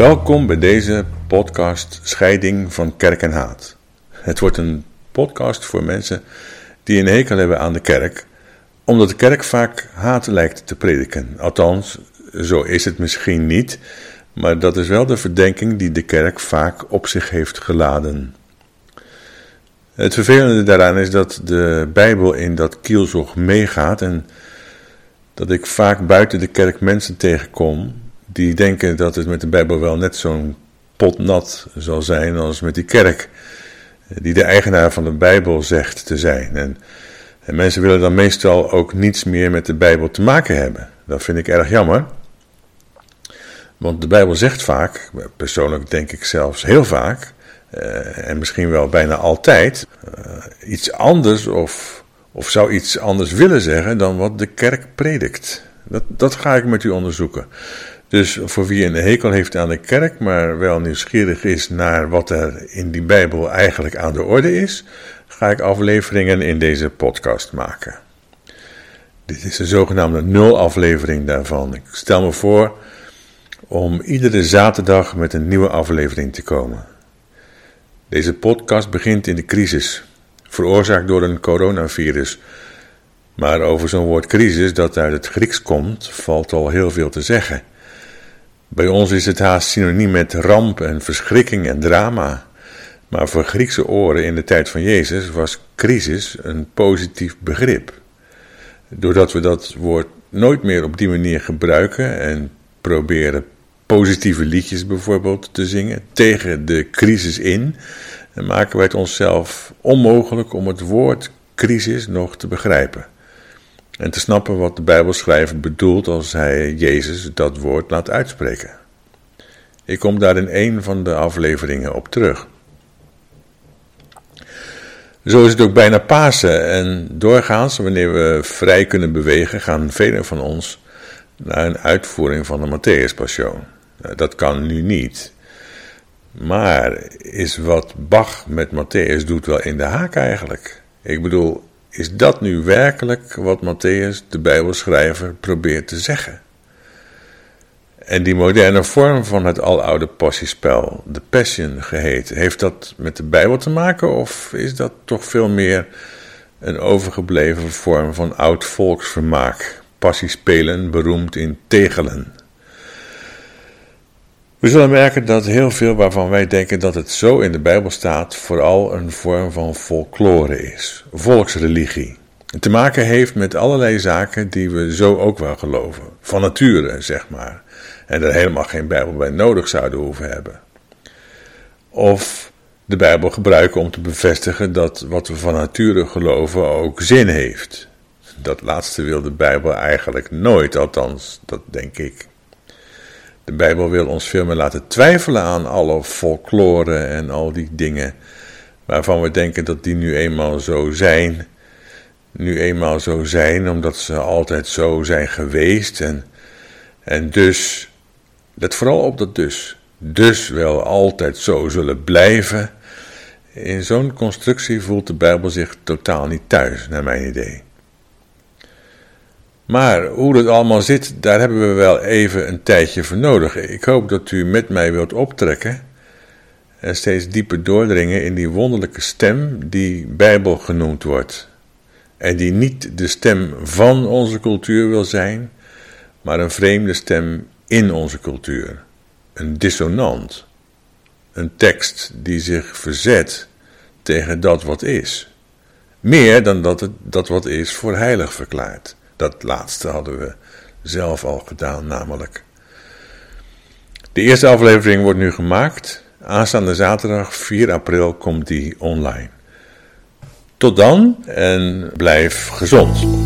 Welkom bij deze podcast Scheiding van Kerk en Haat. Het wordt een podcast voor mensen die een hekel hebben aan de kerk, omdat de kerk vaak haat lijkt te prediken. Althans, zo is het misschien niet, maar dat is wel de verdenking die de kerk vaak op zich heeft geladen. Het vervelende daaraan is dat de Bijbel in dat kielzog meegaat en dat ik vaak buiten de kerk mensen tegenkom die denken dat het met de Bijbel wel net zo'n potnat zal zijn als met die kerk, die de eigenaar van de Bijbel zegt te zijn. En, en mensen willen dan meestal ook niets meer met de Bijbel te maken hebben. Dat vind ik erg jammer. Want de Bijbel zegt vaak, persoonlijk denk ik zelfs heel vaak, uh, en misschien wel bijna altijd, uh, iets anders of, of zou iets anders willen zeggen dan wat de kerk predikt. Dat, dat ga ik met u onderzoeken. Dus voor wie een hekel heeft aan de kerk, maar wel nieuwsgierig is naar wat er in die Bijbel eigenlijk aan de orde is, ga ik afleveringen in deze podcast maken. Dit is de zogenaamde nul-aflevering daarvan. Ik stel me voor om iedere zaterdag met een nieuwe aflevering te komen. Deze podcast begint in de crisis, veroorzaakt door een coronavirus. Maar over zo'n woord crisis dat uit het Grieks komt, valt al heel veel te zeggen. Bij ons is het haast synoniem met ramp en verschrikking en drama. Maar voor Griekse oren in de tijd van Jezus was crisis een positief begrip. Doordat we dat woord nooit meer op die manier gebruiken en proberen positieve liedjes bijvoorbeeld te zingen tegen de crisis in, maken wij het onszelf onmogelijk om het woord crisis nog te begrijpen. En te snappen wat de Bijbelschrijver bedoelt als hij Jezus dat woord laat uitspreken. Ik kom daar in een van de afleveringen op terug. Zo is het ook bijna Pasen en doorgaans, wanneer we vrij kunnen bewegen, gaan velen van ons naar een uitvoering van de Matthäus-passion. Nou, dat kan nu niet. Maar is wat Bach met Matthäus doet wel in de haak eigenlijk? Ik bedoel, is dat nu werkelijk wat Matthäus, de Bijbelschrijver, probeert te zeggen? En die moderne vorm van het aloude passiespel, de Passion geheten, heeft dat met de Bijbel te maken of is dat toch veel meer een overgebleven vorm van oud volksvermaak? Passiespelen, beroemd in tegelen. We zullen merken dat heel veel waarvan wij denken dat het zo in de Bijbel staat, vooral een vorm van folklore is, volksreligie. Het te maken heeft met allerlei zaken die we zo ook wel geloven, van nature zeg maar, en er helemaal geen Bijbel bij nodig zouden hoeven hebben. Of de Bijbel gebruiken om te bevestigen dat wat we van nature geloven ook zin heeft. Dat laatste wil de Bijbel eigenlijk nooit, althans, dat denk ik. De Bijbel wil ons veel meer laten twijfelen aan alle folklore en al die dingen waarvan we denken dat die nu eenmaal zo zijn. Nu eenmaal zo zijn omdat ze altijd zo zijn geweest en, en dus, let vooral op dat dus, dus wel altijd zo zullen blijven. In zo'n constructie voelt de Bijbel zich totaal niet thuis, naar mijn idee. Maar hoe dat allemaal zit, daar hebben we wel even een tijdje voor nodig. Ik hoop dat u met mij wilt optrekken en steeds dieper doordringen in die wonderlijke stem die Bijbel genoemd wordt. En die niet de stem van onze cultuur wil zijn, maar een vreemde stem in onze cultuur. Een dissonant. Een tekst die zich verzet tegen dat wat is. Meer dan dat het dat wat is voor heilig verklaart. Dat laatste hadden we zelf al gedaan, namelijk. De eerste aflevering wordt nu gemaakt. Aanstaande zaterdag 4 april komt die online. Tot dan en blijf gezond.